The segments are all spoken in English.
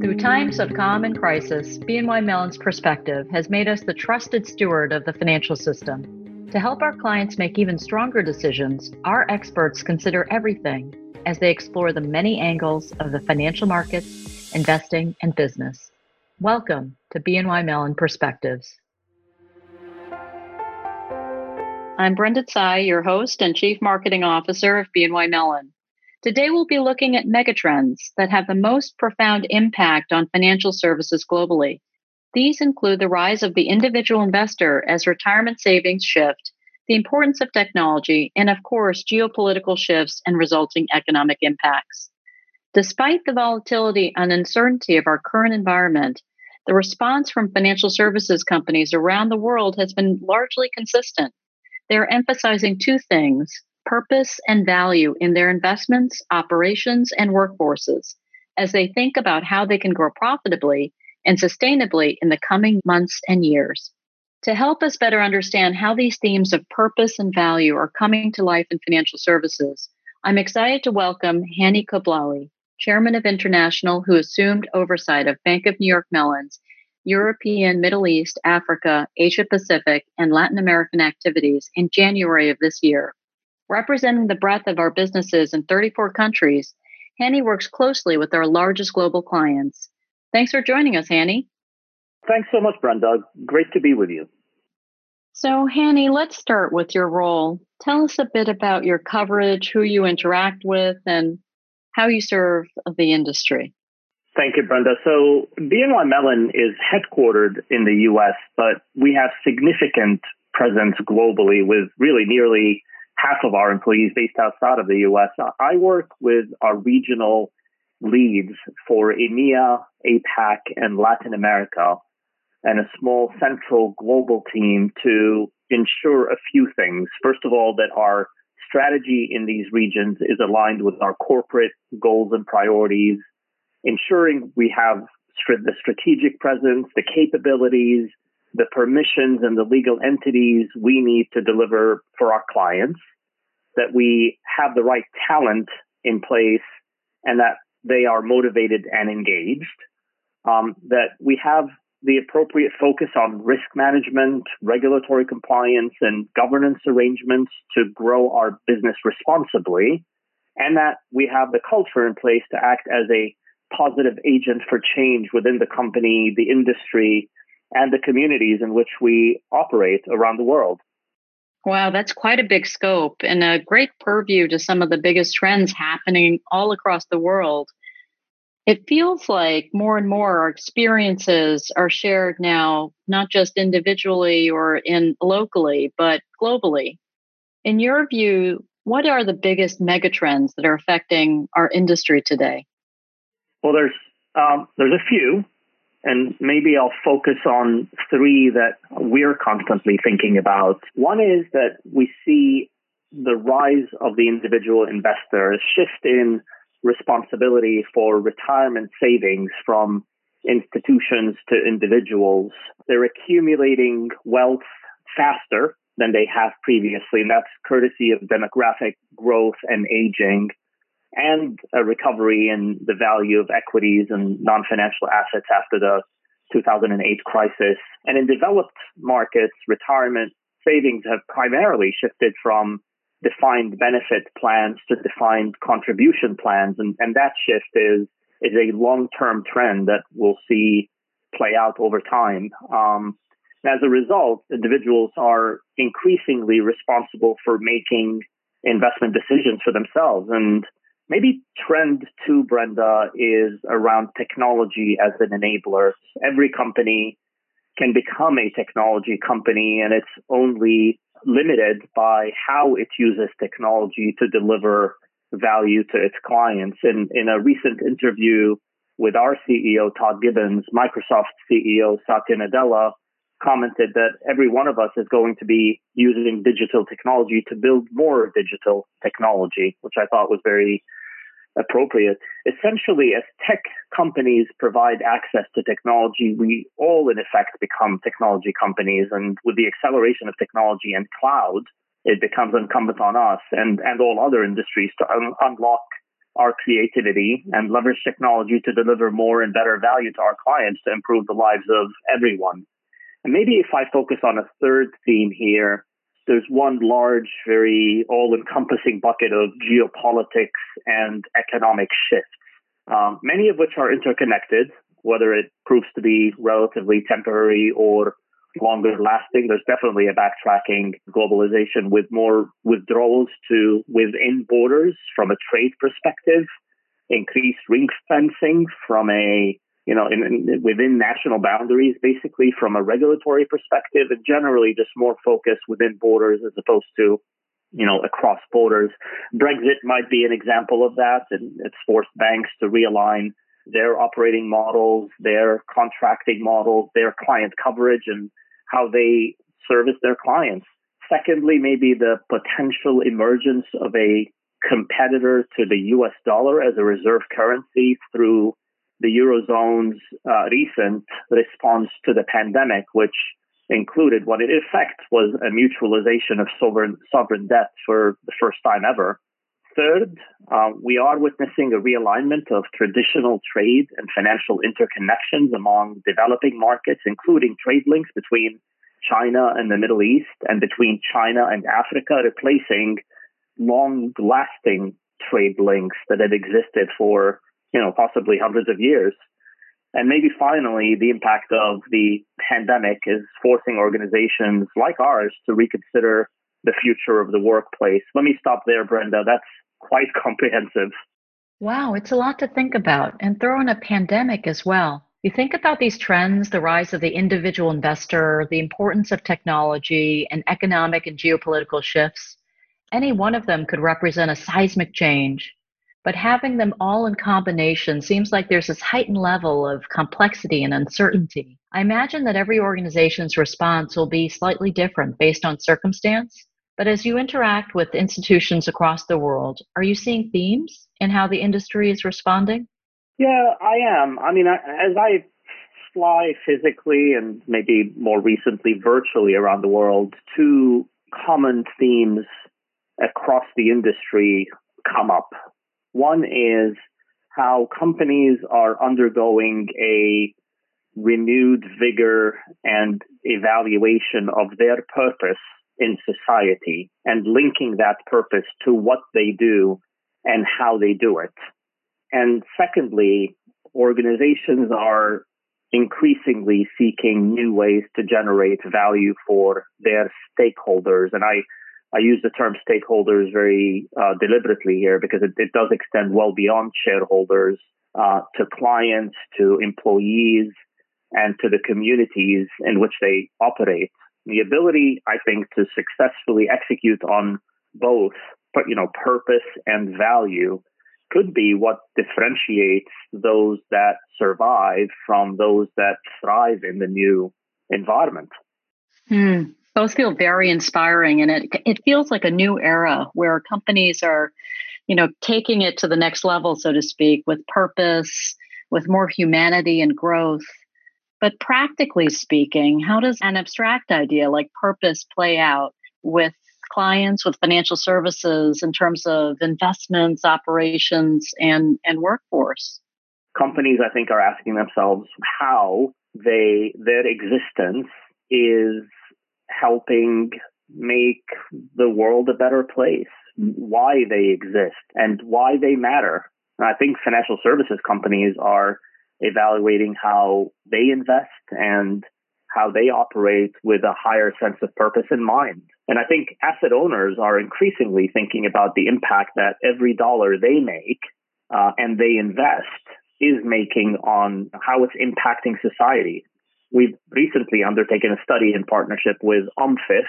Through times of calm and crisis, BNY Mellon's perspective has made us the trusted steward of the financial system. To help our clients make even stronger decisions, our experts consider everything as they explore the many angles of the financial markets, investing, and business. Welcome to BNY Mellon Perspectives. I'm Brenda Tsai, your host and Chief Marketing Officer of BNY Mellon. Today, we'll be looking at megatrends that have the most profound impact on financial services globally. These include the rise of the individual investor as retirement savings shift, the importance of technology, and of course, geopolitical shifts and resulting economic impacts. Despite the volatility and uncertainty of our current environment, the response from financial services companies around the world has been largely consistent. They're emphasizing two things purpose and value in their investments, operations, and workforces as they think about how they can grow profitably and sustainably in the coming months and years. To help us better understand how these themes of purpose and value are coming to life in financial services, I'm excited to welcome Hani Kablawi, Chairman of International, who assumed oversight of Bank of New York Mellon's European, Middle East, Africa, Asia Pacific, and Latin American activities in January of this year. Representing the breadth of our businesses in 34 countries, Hani works closely with our largest global clients. Thanks for joining us, Hani. Thanks so much, Brenda. Great to be with you. So, Hani, let's start with your role. Tell us a bit about your coverage, who you interact with, and how you serve the industry. Thank you, Brenda. So, BNY Mellon is headquartered in the US, but we have significant presence globally with really nearly half of our employees based outside of the US. I work with our regional leads for EMEA, APAC, and Latin America, and a small central global team to ensure a few things. First of all, that our strategy in these regions is aligned with our corporate goals and priorities, ensuring we have the strategic presence, the capabilities, the permissions and the legal entities we need to deliver for our clients, that we have the right talent in place and that they are motivated and engaged, um, that we have the appropriate focus on risk management, regulatory compliance, and governance arrangements to grow our business responsibly, and that we have the culture in place to act as a positive agent for change within the company, the industry, and the communities in which we operate around the world. Wow, that's quite a big scope and a great purview to some of the biggest trends happening all across the world. It feels like more and more our experiences are shared now, not just individually or in locally, but globally. In your view, what are the biggest megatrends that are affecting our industry today? Well, there's um, there's a few, and maybe I'll focus on three that we're constantly thinking about. One is that we see the rise of the individual investor, a shift in responsibility for retirement savings from institutions to individuals. They're accumulating wealth faster than they have previously, and that's courtesy of demographic growth and aging and a recovery in the value of equities and non financial assets after the 2008 crisis. And in developed markets, retirement savings have primarily shifted from defined benefit plans to defined contribution plans. And, and that shift is, is a long term trend that we'll see play out over time. Um, as a result, individuals are increasingly responsible for making investment decisions for themselves. And Maybe trend two, Brenda, is around technology as an enabler. Every company can become a technology company and it's only limited by how it uses technology to deliver value to its clients. In, in a recent interview with our CEO, Todd Gibbons, Microsoft CEO, Satya Nadella, commented that every one of us is going to be using digital technology to build more digital technology, which I thought was very appropriate. Essentially, as tech companies provide access to technology, we all, in effect, become technology companies. And with the acceleration of technology and cloud, it becomes incumbent on us and, and all other industries to un- unlock our creativity and leverage technology to deliver more and better value to our clients to improve the lives of everyone. And maybe if I focus on a third theme here, there's one large, very all encompassing bucket of geopolitics and economic shifts, um, many of which are interconnected, whether it proves to be relatively temporary or longer lasting. There's definitely a backtracking globalization with more withdrawals to within borders from a trade perspective, increased ring fencing from a you know, in, in, within national boundaries, basically from a regulatory perspective, and generally just more focus within borders as opposed to, you know, across borders. Brexit might be an example of that, and it's forced banks to realign their operating models, their contracting models, their client coverage, and how they service their clients. Secondly, maybe the potential emergence of a competitor to the US dollar as a reserve currency through the Eurozone's uh, recent response to the pandemic, which included what in effect was a mutualization of sovereign, sovereign debt for the first time ever. Third, uh, we are witnessing a realignment of traditional trade and financial interconnections among developing markets, including trade links between China and the Middle East and between China and Africa, replacing long lasting trade links that had existed for, you know, possibly hundreds of years. And maybe finally, the impact of the pandemic is forcing organizations like ours to reconsider the future of the workplace. Let me stop there, Brenda. That's quite comprehensive. Wow, it's a lot to think about and throw in a pandemic as well. You think about these trends, the rise of the individual investor, the importance of technology, and economic and geopolitical shifts. Any one of them could represent a seismic change. But having them all in combination seems like there's this heightened level of complexity and uncertainty. I imagine that every organization's response will be slightly different based on circumstance but as you interact with institutions across the world, are you seeing themes in how the industry is responding? Yeah, I am. I mean, as I fly physically and maybe more recently virtually around the world, two common themes across the industry come up. One is how companies are undergoing a renewed vigor and evaluation of their purpose in society and linking that purpose to what they do and how they do it. And secondly, organizations are increasingly seeking new ways to generate value for their stakeholders. And I, I use the term stakeholders very uh, deliberately here because it, it, does extend well beyond shareholders uh, to clients, to employees, and to the communities in which they operate the ability, I think, to successfully execute on both, you know, purpose and value could be what differentiates those that survive from those that thrive in the new environment. Hmm. Both feel very inspiring, and it it feels like a new era where companies are, you know, taking it to the next level, so to speak, with purpose, with more humanity and growth. But practically speaking, how does an abstract idea like purpose play out with clients, with financial services in terms of investments, operations, and, and workforce? Companies, I think, are asking themselves how they their existence is helping make the world a better place, why they exist, and why they matter. And I think financial services companies are evaluating how they invest and how they operate with a higher sense of purpose in mind. And I think asset owners are increasingly thinking about the impact that every dollar they make uh, and they invest is making on how it's impacting society. We've recently undertaken a study in partnership with OMFIF,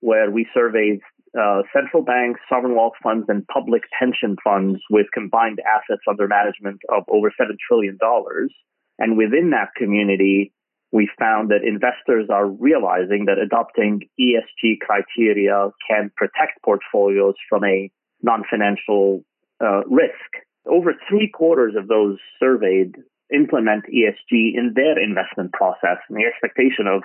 where we surveyed uh, central banks, sovereign wealth funds, and public pension funds with combined assets under management of over $7 trillion. And within that community, we found that investors are realizing that adopting ESG criteria can protect portfolios from a non financial uh, risk. Over three quarters of those surveyed implement ESG in their investment process, and the expectation of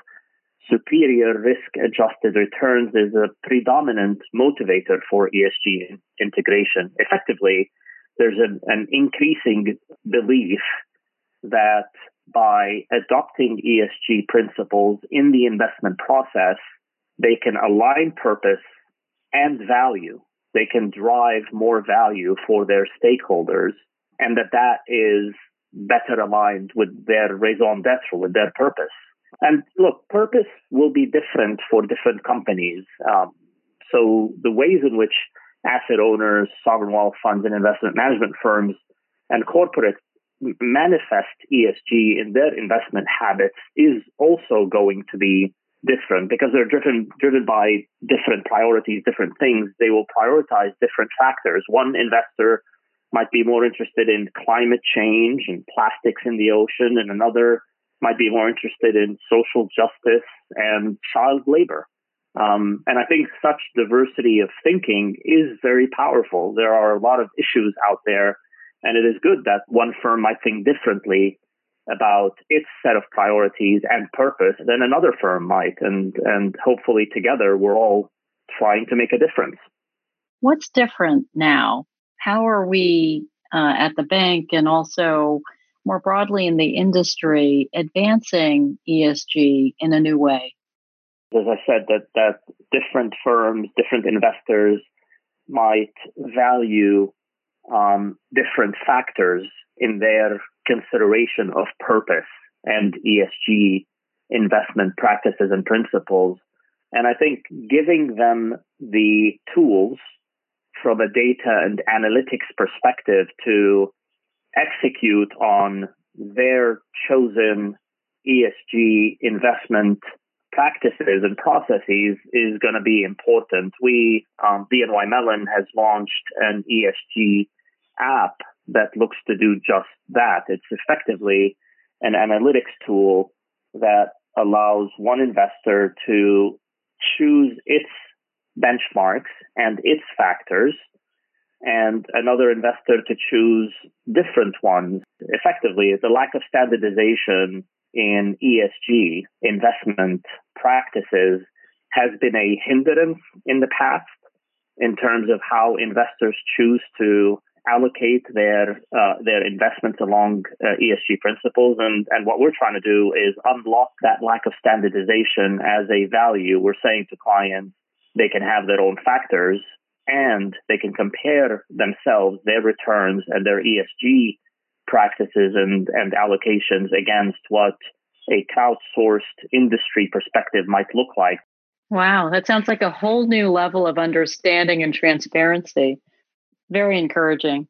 superior risk adjusted returns is a predominant motivator for ESG integration. Effectively, there's an, an increasing belief that by adopting ESG principles in the investment process, they can align purpose and value. They can drive more value for their stakeholders, and that that is better aligned with their raison d'etre, with their purpose. And look, purpose will be different for different companies. Um, so the ways in which asset owners, sovereign wealth funds, and investment management firms and corporates manifest ESG in their investment habits is also going to be different because they're driven driven by different priorities, different things. They will prioritize different factors. One investor might be more interested in climate change and plastics in the ocean, and another might be more interested in social justice and child labor. Um, and I think such diversity of thinking is very powerful. There are a lot of issues out there, and it is good that one firm might think differently about its set of priorities and purpose than another firm might. And, and hopefully together we're all trying to make a difference. What's different now? How are we uh, at the bank and also more broadly in the industry advancing ESG in a new way? As I said, that, that different firms, different investors might value um, different factors in their consideration of purpose and ESG investment practices and principles. And I think giving them the tools from a data and analytics perspective to execute on their chosen ESG investment practices and processes is going to be important. We, um, BNY Mellon has launched an ESG app that looks to do just that. It's effectively an analytics tool that allows one investor to choose its benchmarks and its factors and another investor to choose different ones. Effectively, the lack of standardization in ESG investment practices has been a hindrance in the past in terms of how investors choose to allocate their uh, their investments along uh, ESG principles. And and what we're trying to do is unlock that lack of standardization as a value. We're saying to clients they can have their own factors and they can compare themselves, their returns, and their ESG practices and, and allocations against what a crowdsourced industry perspective might look like. Wow, that sounds like a whole new level of understanding and transparency. Very encouraging.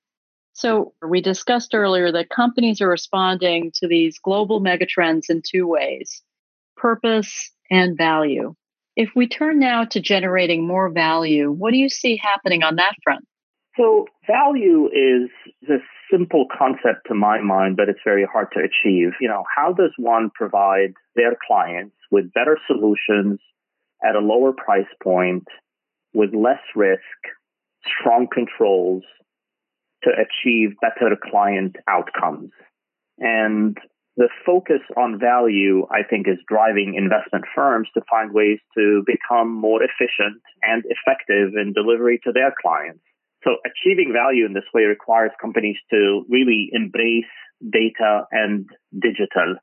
So, we discussed earlier that companies are responding to these global megatrends in two ways purpose and value. If we turn now to generating more value, what do you see happening on that front? So, value is a simple concept to my mind, but it's very hard to achieve. You know, how does one provide their clients with better solutions at a lower price point with less risk, strong controls to achieve better client outcomes? And the focus on value, I think, is driving investment firms to find ways to become more efficient and effective in delivery to their clients. So achieving value in this way requires companies to really embrace data and digital.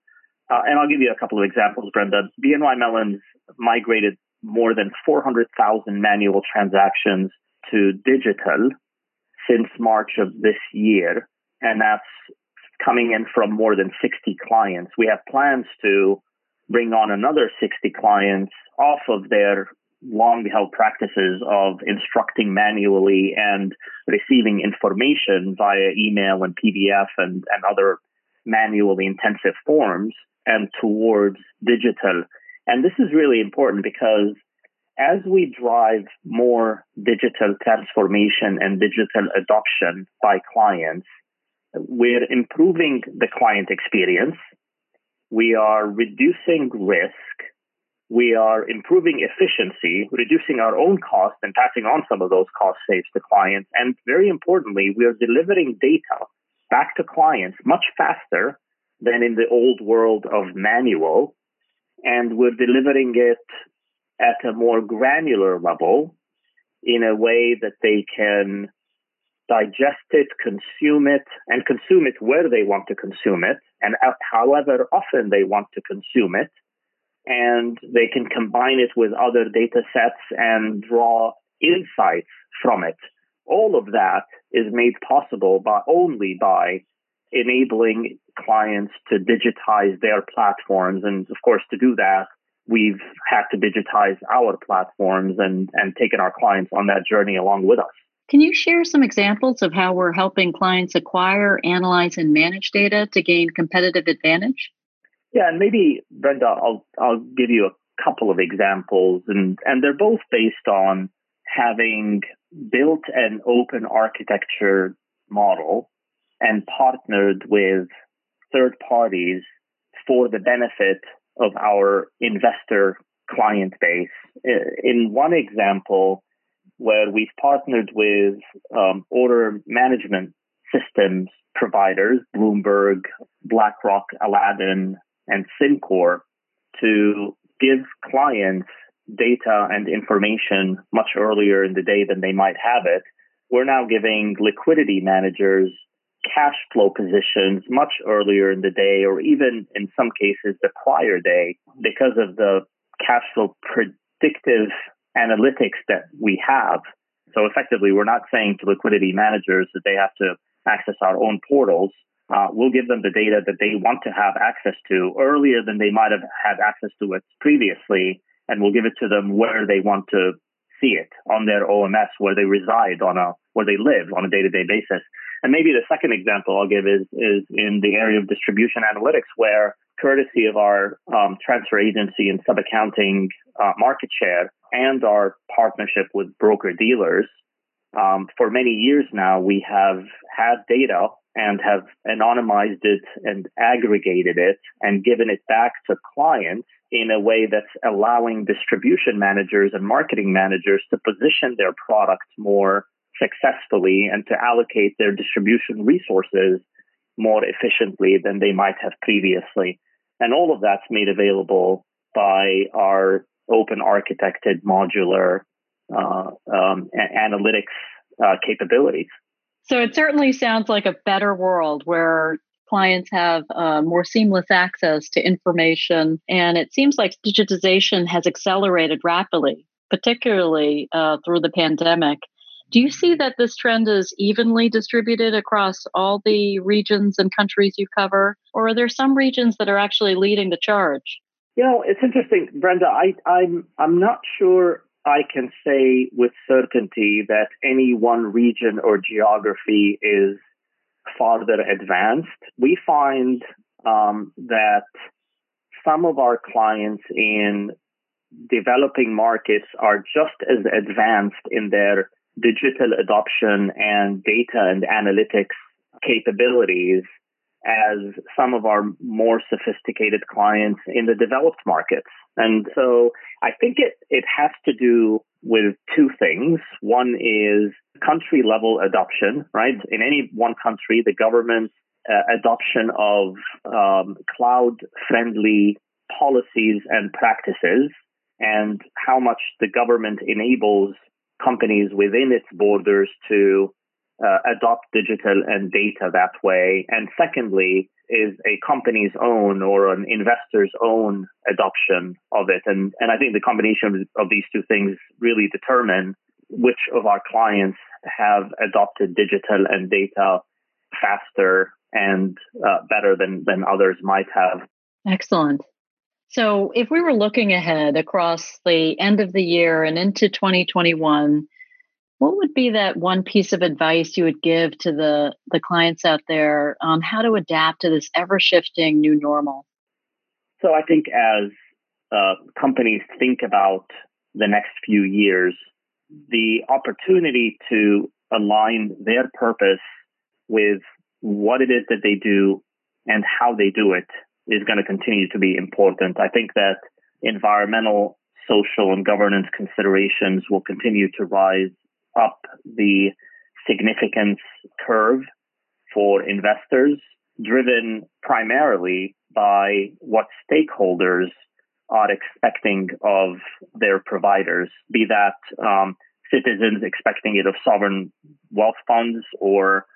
Uh, and I'll give you a couple of examples, Brenda. BNY Mellon's migrated more than 400,000 manual transactions to digital since March of this year. And that's coming in from more than 60 clients. We have plans to bring on another 60 clients off of their long held practices of instructing manually and receiving information via email and PDF and, and other manually intensive forms and towards digital. And this is really important because as we drive more digital transformation and digital adoption by clients, we're improving the client experience. We are reducing risk. We are improving efficiency, reducing our own costs and passing on some of those cost saves to clients. And very importantly, we are delivering data back to clients much faster than in the old world of manual. And we're delivering it at a more granular level in a way that they can digest it, consume it, and consume it where they want to consume it, and however often they want to consume it. And they can combine it with other data sets and draw insights from it. All of that is made possible by only by enabling clients to digitize their platforms. And of course, to do that, we've had to digitize our platforms and, and taken our clients on that journey along with us. Can you share some examples of how we're helping clients acquire, analyze, and manage data to gain competitive advantage? Yeah, and maybe Brenda, I'll I'll give you a couple of examples, and and they're both based on having built an open architecture model and partnered with third parties for the benefit of our investor client base. In one example, where we've partnered with um, order management systems providers, Bloomberg, BlackRock, Aladdin, and SimCorp, to give clients data and information much earlier in the day than they might have it. We're now giving liquidity managers cash flow positions much earlier in the day, or even in some cases the prior day, because of the cash flow predictive analytics that we have. So effectively, we're not saying to liquidity managers that they have to access our own portals. Uh, we'll give them the data that they want to have access to earlier than they might have had access to it previously, and we'll give it to them where they want to see it on their OMS, where they reside on a where they live on a day-to-day basis. And maybe the second example I'll give is is in the area of distribution analytics, where courtesy of our um, transfer agency and sub accounting uh, market share and our partnership with broker dealers, um, for many years now we have had data and have anonymized it and aggregated it and given it back to clients in a way that's allowing distribution managers and marketing managers to position their products more successfully and to allocate their distribution resources more efficiently than they might have previously. And all of that's made available by our open architected modular uh, um, analytics uh, capabilities. So it certainly sounds like a better world where clients have uh, more seamless access to information. And it seems like digitization has accelerated rapidly, particularly uh, through the pandemic. Do you see that this trend is evenly distributed across all the regions and countries you cover, or are there some regions that are actually leading the charge? You know, it's interesting, Brenda. I, I'm I'm not sure I can say with certainty that any one region or geography is farther advanced. We find um, that some of our clients in developing markets are just as advanced in their digital adoption and data and analytics capabilities as some of our more sophisticated clients in the developed markets. And so I think it, it has to do with two things. One is country level adoption, right? In any one country, the government's uh, adoption of um, cloud friendly policies and practices and how much the government enables companies within its borders to uh, adopt digital and data that way. And secondly, is a company's own or an investor's own adoption of it. And, and I think the combination of these two things really determine which of our clients have adopted digital and data faster and uh, better than, than others might have. Excellent. So, if we were looking ahead across the end of the year and into 2021, what would be that one piece of advice you would give to the, the clients out there on how to adapt to this ever shifting new normal? So, I think as uh, companies think about the next few years, the opportunity to align their purpose with what it is that they do and how they do it is going to continue to be important. I think that environmental, social, and governance considerations will continue to rise up the significance curve for investors, driven primarily by what stakeholders are expecting of their providers, be that um, citizens expecting it of sovereign wealth funds or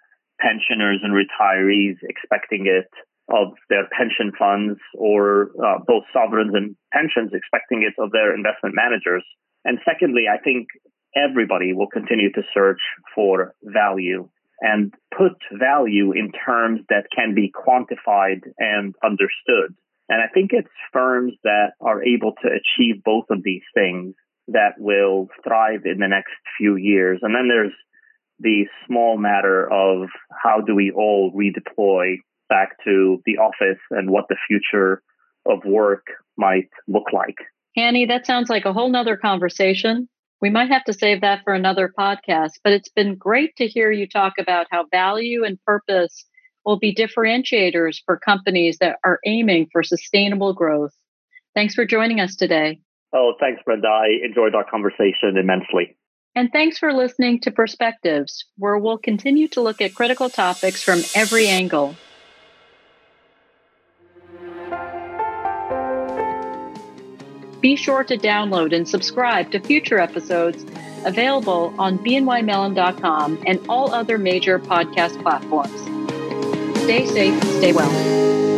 pensioners and retirees expecting it of their pension funds or uh, both sovereigns and pensions expecting it of their investment managers. And secondly, I think everybody will continue to search for value and put value in terms that can be quantified and understood. And I think it's firms that are able to achieve both of these things that will thrive in the next few years. And then there's the small matter of how do we all redeploy back to the office and what the future of work might look like. Hani, that sounds like a whole nother conversation. We might have to save that for another podcast, but it's been great to hear you talk about how value and purpose will be differentiators for companies that are aiming for sustainable growth. Thanks for joining us today. Oh, thanks, Brenda. I enjoyed our conversation immensely. And thanks for listening to Perspectives, where we'll continue to look at critical topics from every angle. Be sure to download and subscribe to future episodes available on bnymellon.com and all other major podcast platforms. Stay safe, stay well.